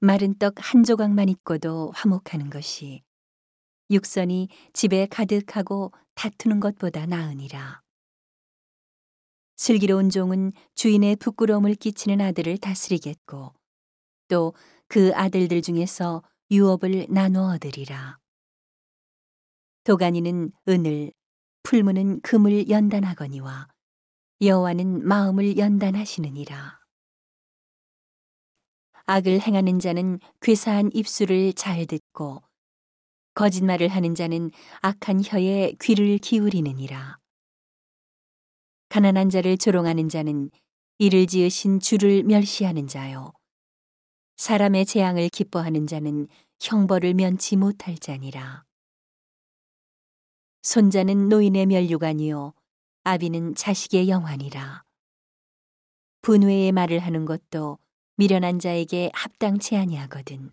마른 떡 한 조각만 있고도 화목하는 것이 육선이 집에 가득하고 다투는 것보다 나으니라. 슬기로운 종은 주인의 부끄러움을 끼치는 아들을 다스리겠고 또 그 아들들 중에서 유업을 나누어 얻으리라. 도가니는 은을, 풀무는 금을 연단하거니와 여호와는 마음을 연단하시느니라. 악을 행하는 자는 괴사한 입술을 잘 듣고 거짓말을 하는 자는 악한 혀에 귀를 기울이느니라. 가난한 자를 조롱하는 자는 이를 지으신 주를 멸시하는 자요. 사람의 재앙을 기뻐하는 자는 형벌을 면치 못할 자니라. 손자는 노인의 멸류관이요. 아비는 자식의 영환이라. 분회의 말을 하는 것도 미련한 자에게 합당치 아니하거든.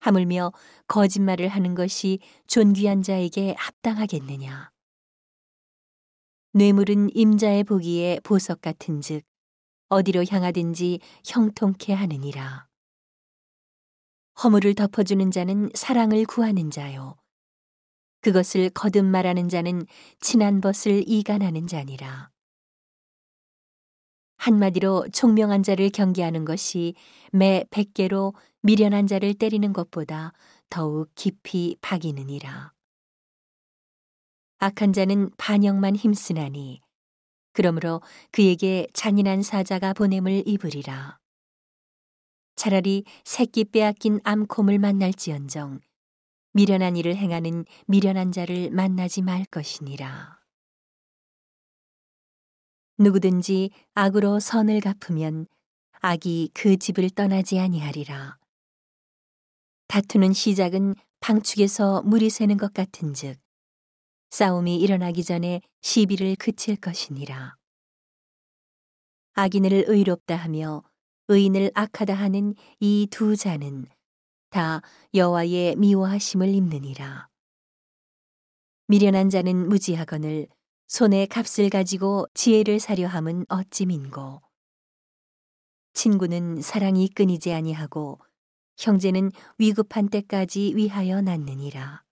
하물며 거짓말을 하는 것이 존귀한 자에게 합당하겠느냐. 뇌물은 임자의 보기에 보석 같은즉 어디로 향하든지 형통케 하느니라. 허물을 덮어주는 자는 사랑을 구하는 자요. 그것을 거듭 말하는 자는 친한 벗을 이간하는 자니라. 한마디로 총명한 자를 경계하는 것이 매 백개로 미련한 자를 때리는 것보다 더욱 깊이 박이느니라. 악한 자는 반역만 힘쓰나니 그러므로 그에게 잔인한 사자가 보냄을 입으리라. 차라리 새끼 빼앗긴 암콤을 만날지언정 미련한 일을 행하는 미련한 자를 만나지 말 것이니라. 누구든지 악으로 선을 갚으면 악이 그 집을 떠나지 아니하리라. 다투는 시작은 방축에서 물이 새는 것 같은즉 싸움이 일어나기 전에 시비를 그칠 것이니라. 악인을 의롭다 하며 의인을 악하다 하는 이 두 자는 다 여호와의 미워하심을 입느니라. 미련한 자는 무지하거늘 손에 값을 가지고 지혜를 사려 함은 어찌 민고. 친구는 사랑이 끊이지 아니하고 형제는 위급한 때까지 위하여 낳느니라.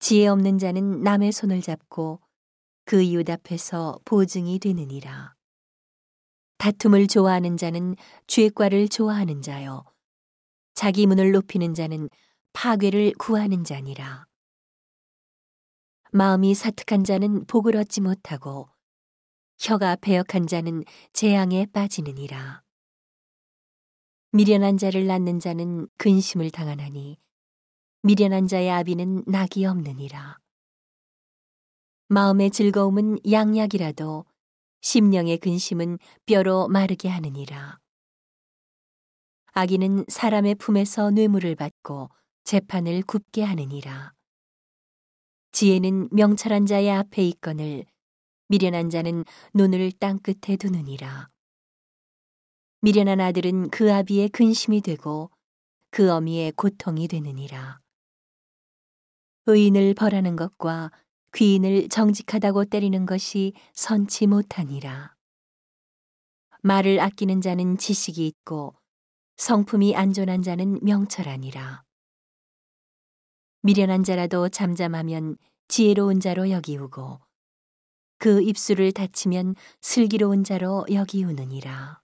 지혜 없는 자는 남의 손을 잡고 그 이웃 앞에서 보증이 되느니라. 다툼을 좋아하는 자는 죄과를 좋아하는 자요. 자기 문을 높이는 자는 파괴를 구하는 자니라. 마음이 사특한 자는 복을 얻지 못하고 혀가 배역한 자는 재앙에 빠지느니라. 미련한 자를 낳는 자는 근심을 당하나니 미련한 자의 아비는 낙이 없느니라. 마음의 즐거움은 양약이라도 심령의 근심은 뼈로 마르게 하느니라. 아기는 사람의 품에서 뇌물을 받고 재판을 굽게 하느니라. 지혜는 명철한 자의 앞에 있거늘 미련한 자는 눈을 땅 끝에 두느니라. 미련한 아들은 그 아비의 근심이 되고 그 어미의 고통이 되느니라. 의인을 벌하는 것과 귀인을 정직하다고 때리는 것이 선치 못하니라. 말을 아끼는 자는 지식이 있고 성품이 안전한 자는 명철하니라. 미련한 자라도 잠잠하면 지혜로운 자로 여기우고 그 입술을 닫히면 슬기로운 자로 여기우느니라.